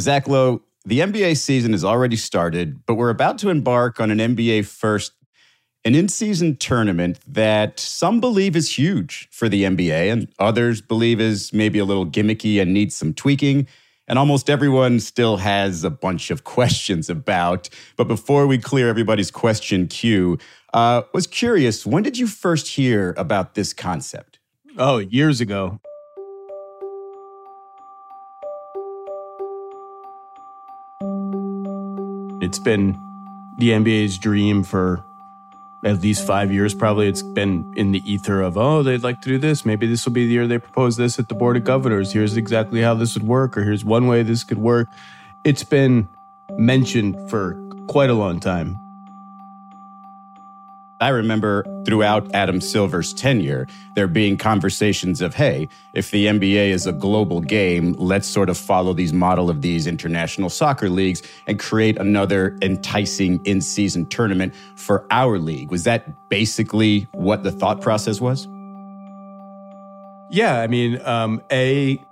Zach Lowe, the NBA season has already started, but we're about to embark on an NBA first, an in season tournament that some believe is huge for the NBA and others believe is maybe a little gimmicky and needs some tweaking. And almost everyone still has a bunch of questions about. But before we clear everybody's question queue, uh, was curious, when did you first hear about this concept? Oh, years ago. It's been the NBA's dream for at least five years, probably. It's been in the ether of, oh, they'd like to do this. Maybe this will be the year they propose this at the Board of Governors. Here's exactly how this would work, or here's one way this could work. It's been mentioned for quite a long time. I remember throughout Adam Silver's tenure, there being conversations of, hey, if the NBA is a global game, let's sort of follow these model of these international soccer leagues and create another enticing in season tournament for our league. Was that basically what the thought process was? Yeah, I mean, um, A,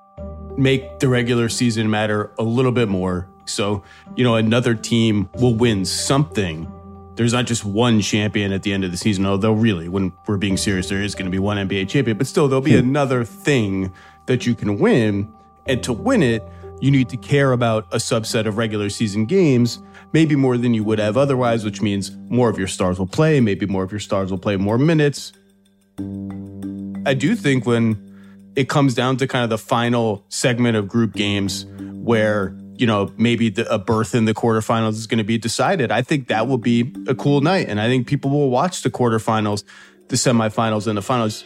make the regular season matter a little bit more. So, you know, another team will win something there's not just one champion at the end of the season, although really, when we're being serious, there is going to be one NBA champion, but still there'll be hmm. another thing that you can win. And to win it, you need to care about a subset of regular season games, maybe more than you would have otherwise, which means more of your stars will play, maybe more of your stars will play more minutes. I do think when it comes down to kind of the final segment of group games where you know, maybe the, a berth in the quarterfinals is going to be decided. I think that will be a cool night. And I think people will watch the quarterfinals, the semifinals, and the finals.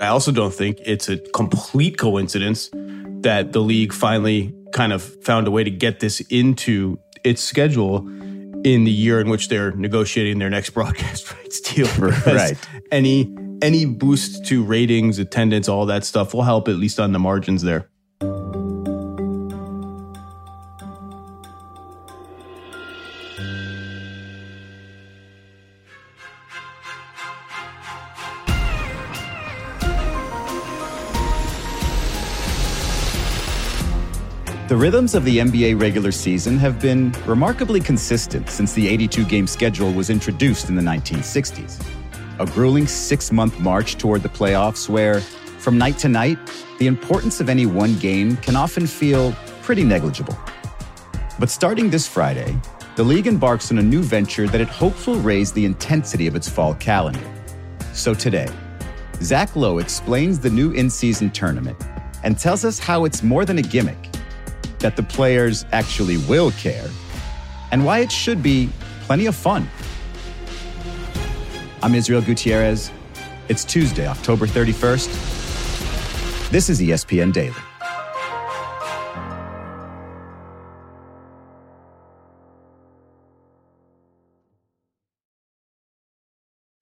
I also don't think it's a complete coincidence that the league finally kind of found a way to get this into its schedule in the year in which they're negotiating their next broadcast rights deal. right. Any any boost to ratings, attendance, all that stuff will help at least on the margins there. The rhythms of the NBA regular season have been remarkably consistent since the 82 game schedule was introduced in the 1960s. A grueling six month march toward the playoffs where, from night to night, the importance of any one game can often feel pretty negligible. But starting this Friday, the league embarks on a new venture that it hopes will raise the intensity of its fall calendar. So today, Zach Lowe explains the new in season tournament and tells us how it's more than a gimmick that the players actually will care, and why it should be plenty of fun. I'm Israel Gutierrez. It's Tuesday, October 31st. This is ESPN Daily.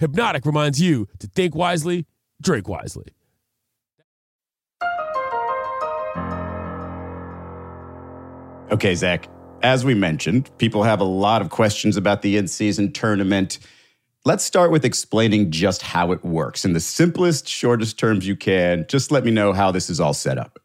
Hpnotiq reminds you to think wisely drink wisely. Okay, Zach, as we mentioned, people have a lot of questions about the in season tournament. Let's start with explaining just how it works in the simplest, shortest terms you can. Just let me know how this is all set up.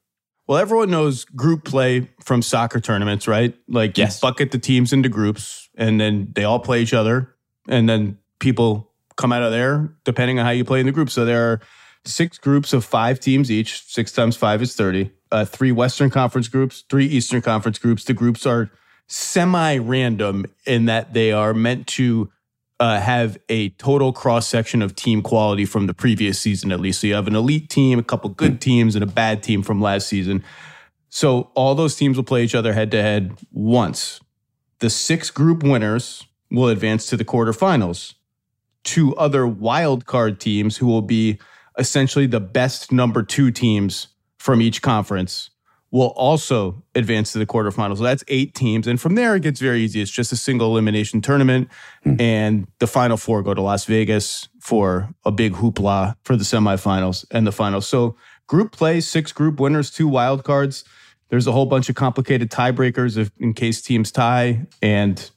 Well, everyone knows group play from soccer tournaments, right? Like yes. you bucket the teams into groups and then they all play each other. And then people come out of there depending on how you play in the group. So there are six groups of five teams each. Six times five is 30. Uh, three Western Conference groups, three Eastern Conference groups. The groups are semi random in that they are meant to uh, have a total cross section of team quality from the previous season, at least. So you have an elite team, a couple good teams, and a bad team from last season. So all those teams will play each other head to head once. The six group winners will advance to the quarterfinals two other wild card teams who will be essentially the best number two teams from each conference will also advance to the quarterfinals. So that's eight teams. And from there, it gets very easy. It's just a single elimination tournament. Hmm. And the final four go to Las Vegas for a big hoopla for the semifinals and the finals. So group play, six group winners, two wild cards. There's a whole bunch of complicated tiebreakers if, in case teams tie. And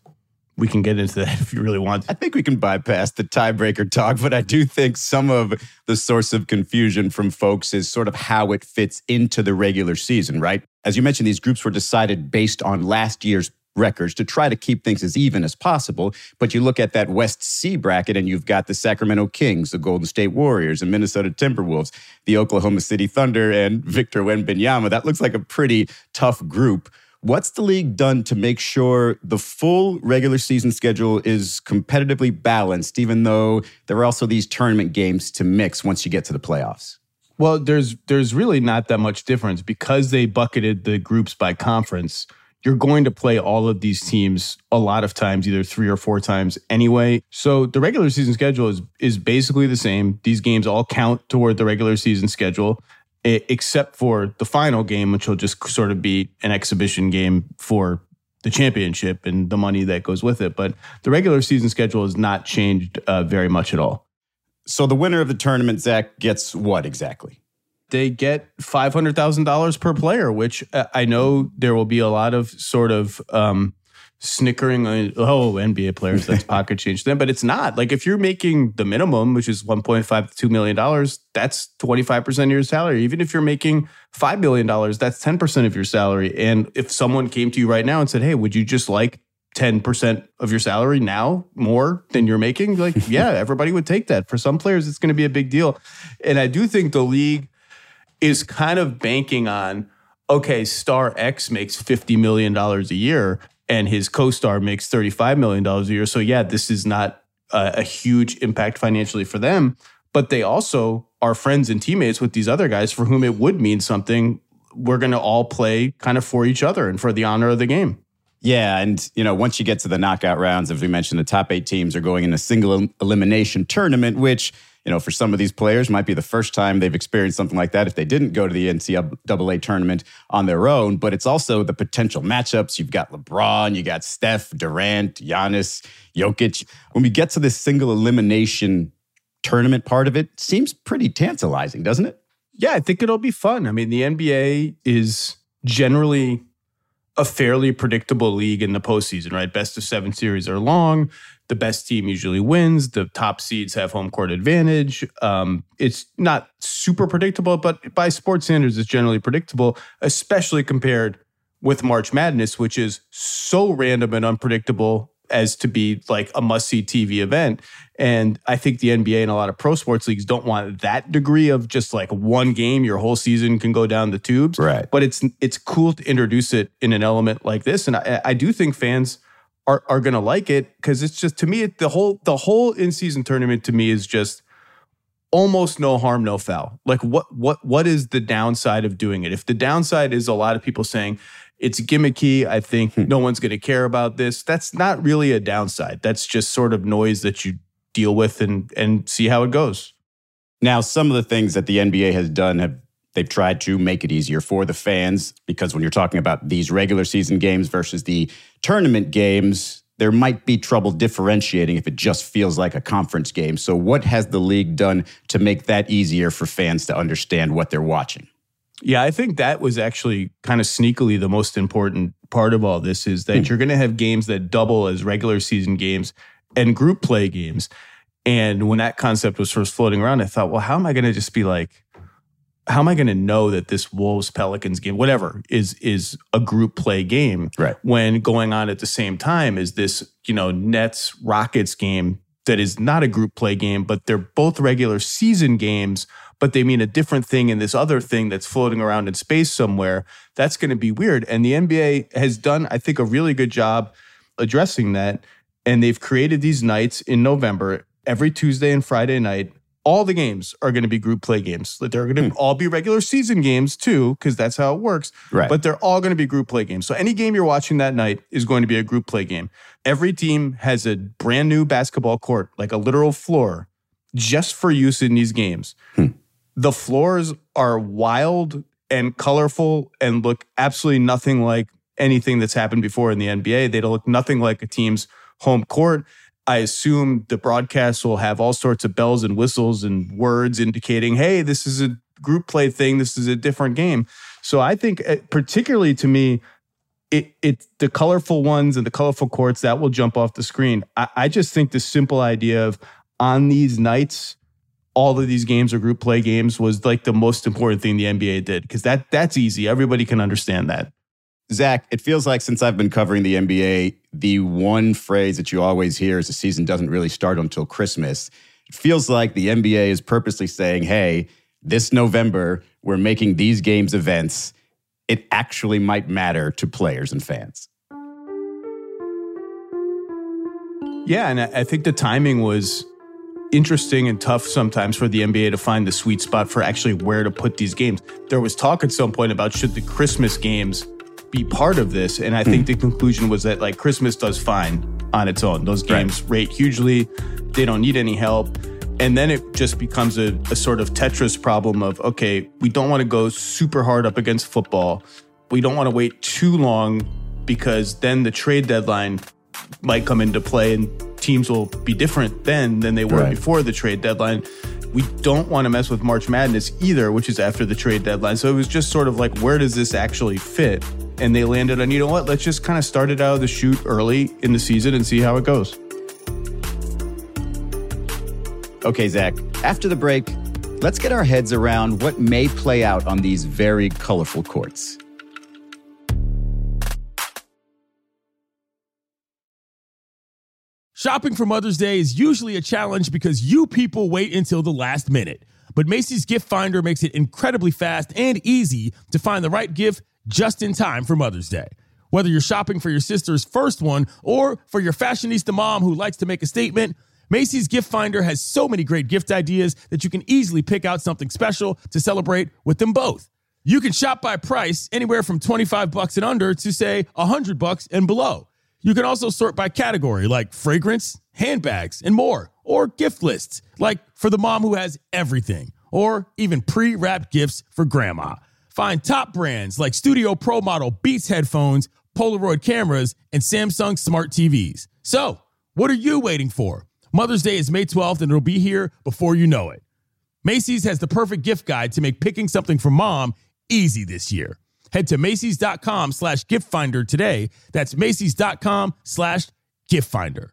we can get into that if you really want. I think we can bypass the tiebreaker talk, but I do think some of the source of confusion from folks is sort of how it fits into the regular season, right? As you mentioned, these groups were decided based on last year's records to try to keep things as even as possible. But you look at that West C bracket and you've got the Sacramento Kings, the Golden State Warriors, and Minnesota Timberwolves, the Oklahoma City Thunder, and Victor Wembanyama. That looks like a pretty tough group. What's the league done to make sure the full regular season schedule is competitively balanced, even though there are also these tournament games to mix once you get to the playoffs? Well, there's there's really not that much difference because they bucketed the groups by conference. You're going to play all of these teams a lot of times, either three or four times anyway. So the regular season schedule is is basically the same. These games all count toward the regular season schedule except for the final game, which will just sort of be an exhibition game for the championship and the money that goes with it. But the regular season schedule has not changed uh, very much at all. So the winner of the tournament, Zach, gets what exactly? They get $500,000 per player, which uh, I know there will be a lot of sort of um, snickering oh nba players that's pocket change them. But it's not. Like if you're making the minimum which is 1.5 to 2 million dollars that's 25% of your salary. Even if you're making 5 million dollars that's 10% of your salary. And if someone came to you right now and said hey would you just like 10% of your salary now more than you're making? Like yeah everybody would take that. For some players it's going to be a big deal. And i do think the league is kind of banking on okay, star X makes $50 million a year and his co-star makes $35 million a year. So yeah, this is not a, a huge impact financially for them, but they also are friends and teammates with these other guys for whom it would mean something. We're going to all play kind of for each other and for the honor of the game. Yeah, and you know, once you get to the knockout rounds, as we mentioned, the top eight teams are going in a single elimination tournament, which you know, for some of these players, might be the first time they've experienced something like that if they didn't go to the NCAA tournament on their own. But it's also the potential matchups. You've got LeBron, you got Steph, Durant, Giannis, Jokic. When we get to this single elimination tournament part of it, seems pretty tantalizing, doesn't it? Yeah, I think it'll be fun. I mean, the NBA is generally a fairly predictable league in the postseason, right? Best of seven series are long the best team usually wins. The top seeds have home court advantage. Um, it's not super predictable, but by sports standards, it's generally predictable, especially compared with March Madness, which is so random and unpredictable as to be like a must see TV event. And I think the NBA and a lot of pro sports leagues don't want that degree of just like one game, your whole season can go down the tubes. Right. But it's it's cool to introduce it in an element like this. And I, I do think fans are are going to like it because it's just to me it, the whole the whole in season tournament to me is just almost no harm no foul. Like what what what is the downside of doing it? If the downside is a lot of people saying it's gimmicky, I think hmm. no one's going to care about this. That's not really a downside. That's just sort of noise that you deal with and and see how it goes. Now, some of the things that the NBA has done have They've tried to make it easier for the fans because when you're talking about these regular season games versus the tournament games, there might be trouble differentiating if it just feels like a conference game. So, what has the league done to make that easier for fans to understand what they're watching? Yeah, I think that was actually kind of sneakily the most important part of all this is that hmm. you're going to have games that double as regular season games and group play games. And when that concept was first floating around, I thought, well, how am I going to just be like, how am I going to know that this Wolves Pelicans game, whatever, is is a group play game right. when going on at the same time is this, you know, Nets Rockets game that is not a group play game, but they're both regular season games, but they mean a different thing in this other thing that's floating around in space somewhere. That's going to be weird. And the NBA has done, I think, a really good job addressing that. And they've created these nights in November every Tuesday and Friday night all the games are going to be group play games. They're going to hmm. all be regular season games too, because that's how it works. Right. But they're all going to be group play games. So any game you're watching that night is going to be a group play game. Every team has a brand new basketball court, like a literal floor, just for use in these games. Hmm. The floors are wild and colorful and look absolutely nothing like anything that's happened before in the NBA. They look nothing like a team's home court. I assume the broadcast will have all sorts of bells and whistles and words indicating, hey, this is a group play thing. This is a different game. So I think, uh, particularly to me, it, it the colorful ones and the colorful courts that will jump off the screen. I, I just think the simple idea of on these nights, all of these games or group play games was like the most important thing the NBA did because that that's easy. Everybody can understand that. Zach, it feels like since I've been covering the NBA, the one phrase that you always hear is the season doesn't really start until Christmas. It feels like the NBA is purposely saying, hey, this November, we're making these games events. It actually might matter to players and fans. Yeah, and I think the timing was interesting and tough sometimes for the NBA to find the sweet spot for actually where to put these games. There was talk at some point about should the Christmas games be part of this, and I think hmm. the conclusion was that like Christmas does fine on its own. Those games right. rate hugely; they don't need any help. And then it just becomes a, a sort of Tetris problem of okay, we don't want to go super hard up against football. We don't want to wait too long because then the trade deadline might come into play and teams will be different then than they were right. before the trade deadline. We don't want to mess with March Madness either, which is after the trade deadline. So it was just sort of like, where does this actually fit? And they landed on, you know what, let's just kind of start it out of the chute early in the season and see how it goes. Okay, Zach, after the break, let's get our heads around what may play out on these very colorful courts. Shopping for Mother's Day is usually a challenge because you people wait until the last minute. But Macy's Gift Finder makes it incredibly fast and easy to find the right gift just in time for Mother's Day. Whether you're shopping for your sister's first one or for your fashionista mom who likes to make a statement, Macy's Gift Finder has so many great gift ideas that you can easily pick out something special to celebrate with them both. You can shop by price anywhere from 25 bucks and under to say 100 bucks and below. You can also sort by category like fragrance, handbags, and more, or gift lists like for the mom who has everything, or even pre wrapped gifts for grandma. Find top brands like Studio Pro Model Beats headphones, Polaroid cameras, and Samsung smart TVs. So, what are you waiting for? Mother's Day is May 12th and it'll be here before you know it. Macy's has the perfect gift guide to make picking something for mom easy this year. Head to Macy's.com slash gift finder today. That's Macy's.com slash gift finder.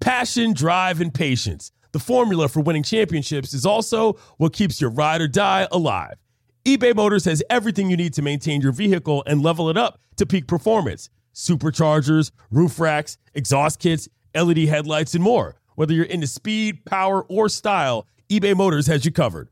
Passion, drive, and patience. The formula for winning championships is also what keeps your ride or die alive. eBay Motors has everything you need to maintain your vehicle and level it up to peak performance superchargers, roof racks, exhaust kits, LED headlights, and more. Whether you're into speed, power, or style, eBay Motors has you covered.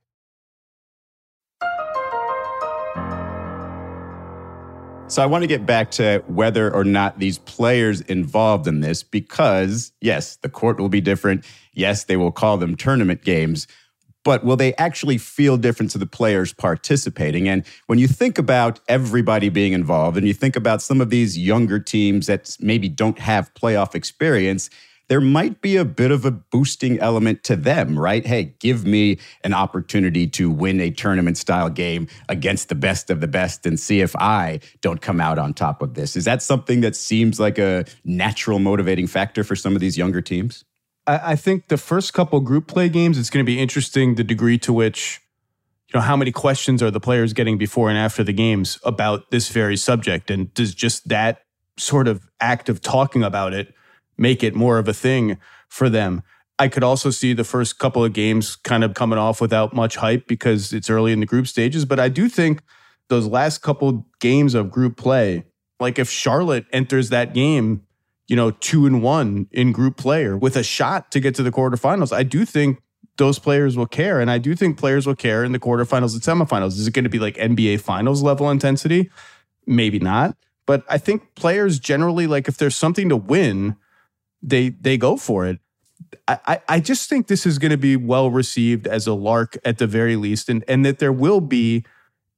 So I want to get back to whether or not these players involved in this, because yes, the court will be different. Yes, they will call them tournament games, but will they actually feel different to the players participating? And when you think about everybody being involved and you think about some of these younger teams that maybe don't have playoff experience, there might be a bit of a boosting element to them, right? Hey, give me an opportunity to win a tournament style game against the best of the best and see if I don't come out on top of this. Is that something that seems like a natural motivating factor for some of these younger teams? I, think the first couple group play games, it's going to be interesting the degree to which you know how many questions are the players getting before and after the games about this very subject and does just that sort of act of talking about it make it more of a thing for them. I could also see the first couple of games kind of coming off without much hype because it's early in the group stages. But I do think those last couple games of group play, like if Charlotte enters that game, you know, two and one in group play or with a shot to get to the quarterfinals, I do think those players will care. And I do think players will care in the quarterfinals and semifinals. Is it going to be like NBA finals level intensity? Maybe not. But I think players generally like if there's something to win, they they go for it. I, I just think this is going to be well received as a lark at the very least, and and that there will be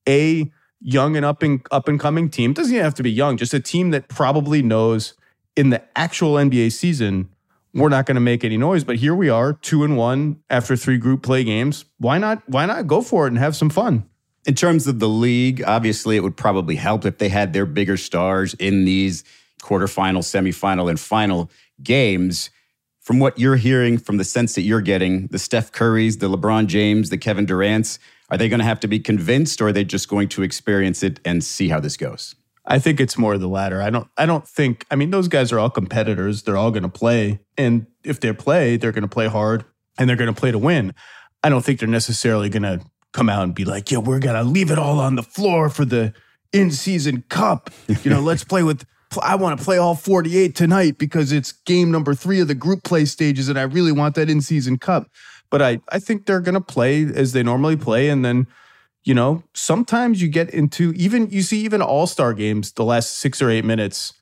a young and up and up and coming team. It doesn't even have to be young, just a team that probably knows in the actual NBA season we're not going to make any noise. But here we are, two and one after three group play games. Why not? Why not go for it and have some fun? In terms of the league, obviously, it would probably help if they had their bigger stars in these quarterfinal, semifinal, and final games. From what you're hearing, from the sense that you're getting, the Steph Currys, the LeBron James, the Kevin Durant's, are they going to have to be convinced or are they just going to experience it and see how this goes? I think it's more the latter. I don't I don't think I mean those guys are all competitors. They're all going to play and if they play, they're going to play hard and they're going to play to win. I don't think they're necessarily going to come out and be like, "Yeah, we're going to leave it all on the floor for the in-season cup." You know, let's play with I want to play all 48 tonight because it's game number 3 of the group play stages and I really want that in-season cup. But I, I think they're going to play as they normally play. And then, you know, sometimes you get into even, you see, even all star games, the last six or eight minutes,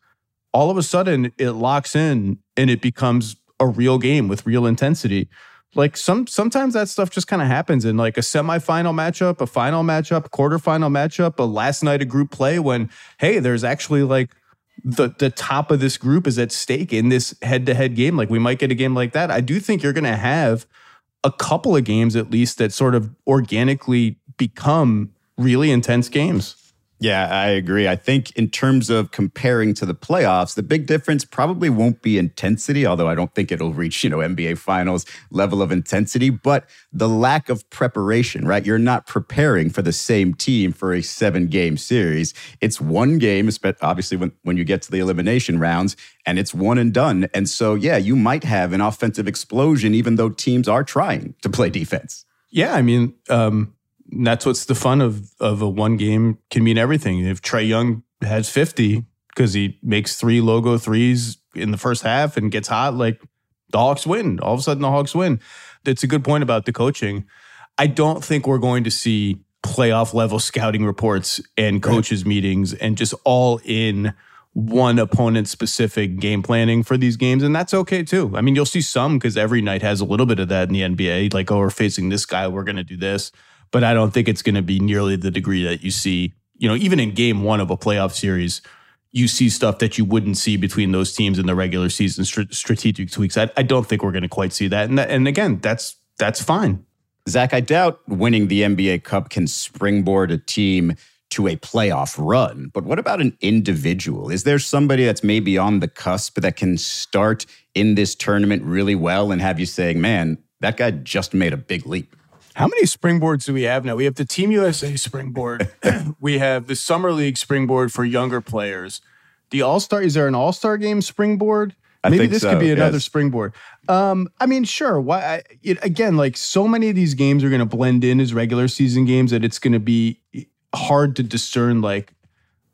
all of a sudden it locks in and it becomes a real game with real intensity. Like some sometimes that stuff just kind of happens in like a semifinal matchup, a final matchup, quarterfinal matchup, a last night of group play when hey, there's actually like the the top of this group is at stake in this head to head game. Like we might get a game like that. I do think you're going to have a couple of games at least that sort of organically become really intense games. Yeah, I agree. I think in terms of comparing to the playoffs, the big difference probably won't be intensity, although I don't think it'll reach, you know, NBA finals level of intensity, but the lack of preparation, right? You're not preparing for the same team for a seven game series. It's one game, obviously when, when you get to the elimination rounds, and it's one and done. And so, yeah, you might have an offensive explosion, even though teams are trying to play defense. Yeah, I mean, um, that's what's the fun of of a one game can mean everything. If Trae Young has 50 because he makes three logo threes in the first half and gets hot, like the Hawks win. All of a sudden the Hawks win. It's a good point about the coaching. I don't think we're going to see playoff level scouting reports and coaches right. meetings and just all in one opponent specific game planning for these games. And that's okay too. I mean, you'll see some because every night has a little bit of that in the NBA. Like, oh, we're facing this guy, we're going to do this but I don't think it's going to be nearly the degree that you see, you know, even in game one of a playoff series, you see stuff that you wouldn't see between those teams in the regular season strategic tweaks. I, I don't think we're going to quite see that. And, that, and again, that's that's fine. Zach, I doubt winning the NBA Cup can springboard a team to a playoff run. But what about an individual? Is there somebody that's maybe on the cusp that can start in this tournament really well and have you saying, man, that guy just made a big leap? How many springboards do we have now? We have the Team USA springboard. we have the Summer League springboard for younger players. The All Star is there an All Star game springboard? I Maybe this so, could be another yes. springboard. Um, I mean, sure. Why? I, it, again, like so many of these games are going to blend in as regular season games that it's going to be hard to discern. Like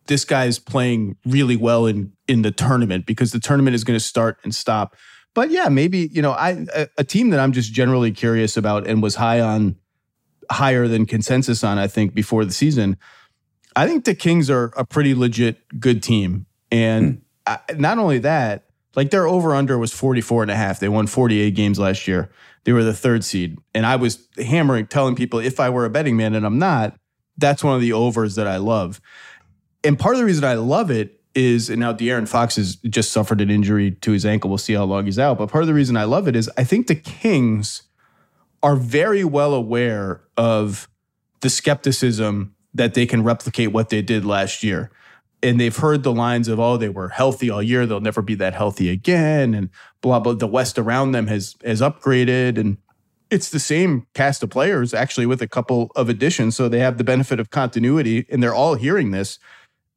this guy's playing really well in in the tournament because the tournament is going to start and stop but yeah, maybe you know, I a, a, team that I'm just generally curious about and was high on, higher than consensus on. I think before the season, I think the Kings are a pretty legit good team, and hmm. I, not only that, like their over under was 44 and a half. They won 48 games last year. They were the third seed, and I was hammering, telling people if I were a betting man, and I'm not. That's one of the overs that I love. And part of the reason I love it is and now De'Aaron Fox has just suffered an injury to his ankle. We'll see how long he's out. But part of the reason I love it is I think the Kings are very well aware of the skepticism that they can replicate what they did last year. And they've heard the lines of, oh, they were healthy all year. They'll never be that healthy again. And blah, blah. The West around them has has upgraded. And it's the same cast of players, actually, with a couple of additions. So they have the benefit of continuity and they're all hearing this.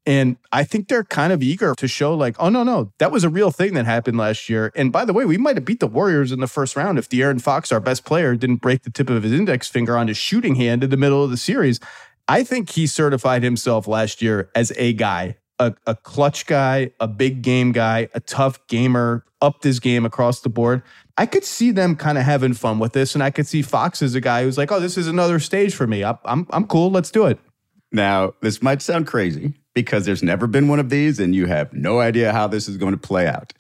And I think they're kind of eager to show, like, oh, no, no, that was a real thing that happened last year. And by the way, we might have beat the Warriors in the first round if De'Aaron Fox, our best player, didn't break the tip of his index finger on his shooting hand in the middle of the series. I think he certified himself last year as a guy a, a clutch guy, a big game guy, a tough gamer, upped his game across the board. I could see them kind of having fun with this, and I could see Fox as a guy who's like, "Oh, this is another stage for me. I'm I'm, I'm cool. Let's do it." Now, this might sound crazy because there's never been one of these, and you have no idea how this is going to play out.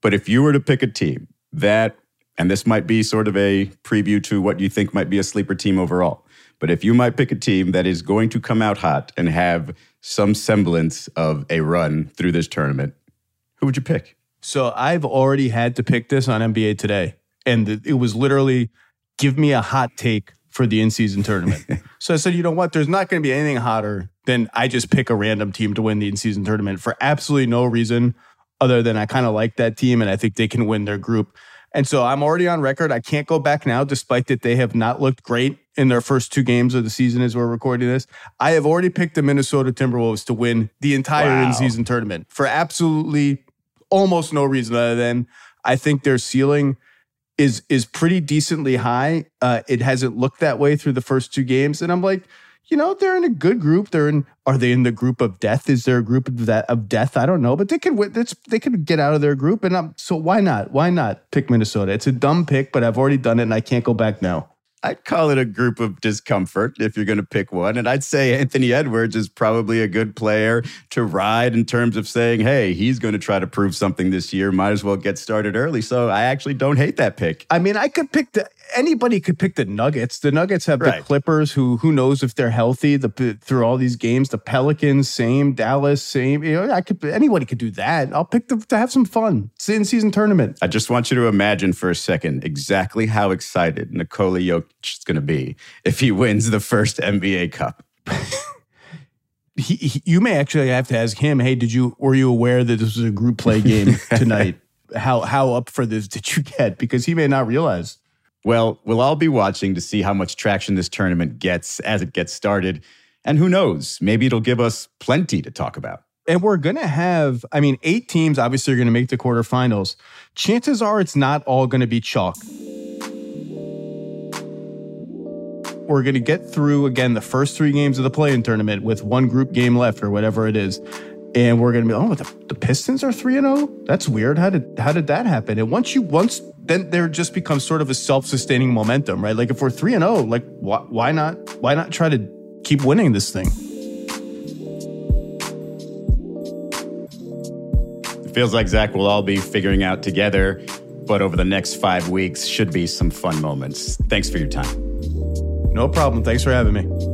But if you were to pick a team that, and this might be sort of a preview to what you think might be a sleeper team overall, but if you might pick a team that is going to come out hot and have some semblance of a run through this tournament, who would you pick? So I've already had to pick this on NBA today. And it was literally give me a hot take for the in season tournament. so I said, you know what? There's not going to be anything hotter than I just pick a random team to win the in season tournament for absolutely no reason other than I kind of like that team and I think they can win their group. And so I'm already on record. I can't go back now, despite that they have not looked great in their first two games of the season as we're recording this. I have already picked the Minnesota Timberwolves to win the entire wow. in season tournament for absolutely almost no reason other than I think their ceiling is is pretty decently high. Uh, it hasn't looked that way through the first two games, and I'm like, you know, they're in a good group. They're in. Are they in the group of death? Is there a group of that of death? I don't know, but they could. They could get out of their group, and I'm, so why not? Why not pick Minnesota? It's a dumb pick, but I've already done it, and I can't go back now. I'd call it a group of discomfort if you're going to pick one. And I'd say Anthony Edwards is probably a good player to ride in terms of saying, hey, he's going to try to prove something this year. Might as well get started early. So I actually don't hate that pick. I mean, I could pick the anybody could pick the Nuggets. The Nuggets have right. the Clippers, who who knows if they're healthy the, through all these games. The Pelicans, same. Dallas, same. You know, I could anybody could do that. I'll pick them to have some fun. It's in season tournament. I just want you to imagine for a second exactly how excited Nikola Jokic is going to be if he wins the first NBA Cup. he, he, you may actually have to ask him. Hey, did you were you aware that this was a group play game tonight? how how up for this did you get? Because he may not realize. Well, we'll all be watching to see how much traction this tournament gets as it gets started. And who knows, maybe it'll give us plenty to talk about. And we're going to have, I mean, eight teams obviously are going to make the quarterfinals. Chances are it's not all going to be chalk. We're going to get through, again, the first three games of the play in tournament with one group game left or whatever it is. And we're going to be, oh, the, the Pistons are 3 0? That's weird. How did, how did that happen? And once you, once then there just becomes sort of a self-sustaining momentum, right? Like if we're three and zero, oh, like why, why not? Why not try to keep winning this thing? It feels like Zach will all be figuring out together, but over the next five weeks should be some fun moments. Thanks for your time. No problem. Thanks for having me.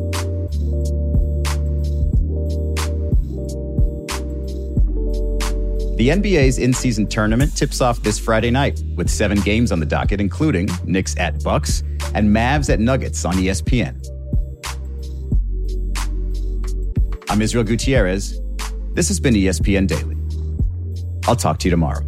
The NBA's in-season tournament tips off this Friday night with seven games on the docket, including Knicks at Bucks and Mavs at Nuggets on ESPN. I'm Israel Gutierrez. This has been ESPN Daily. I'll talk to you tomorrow.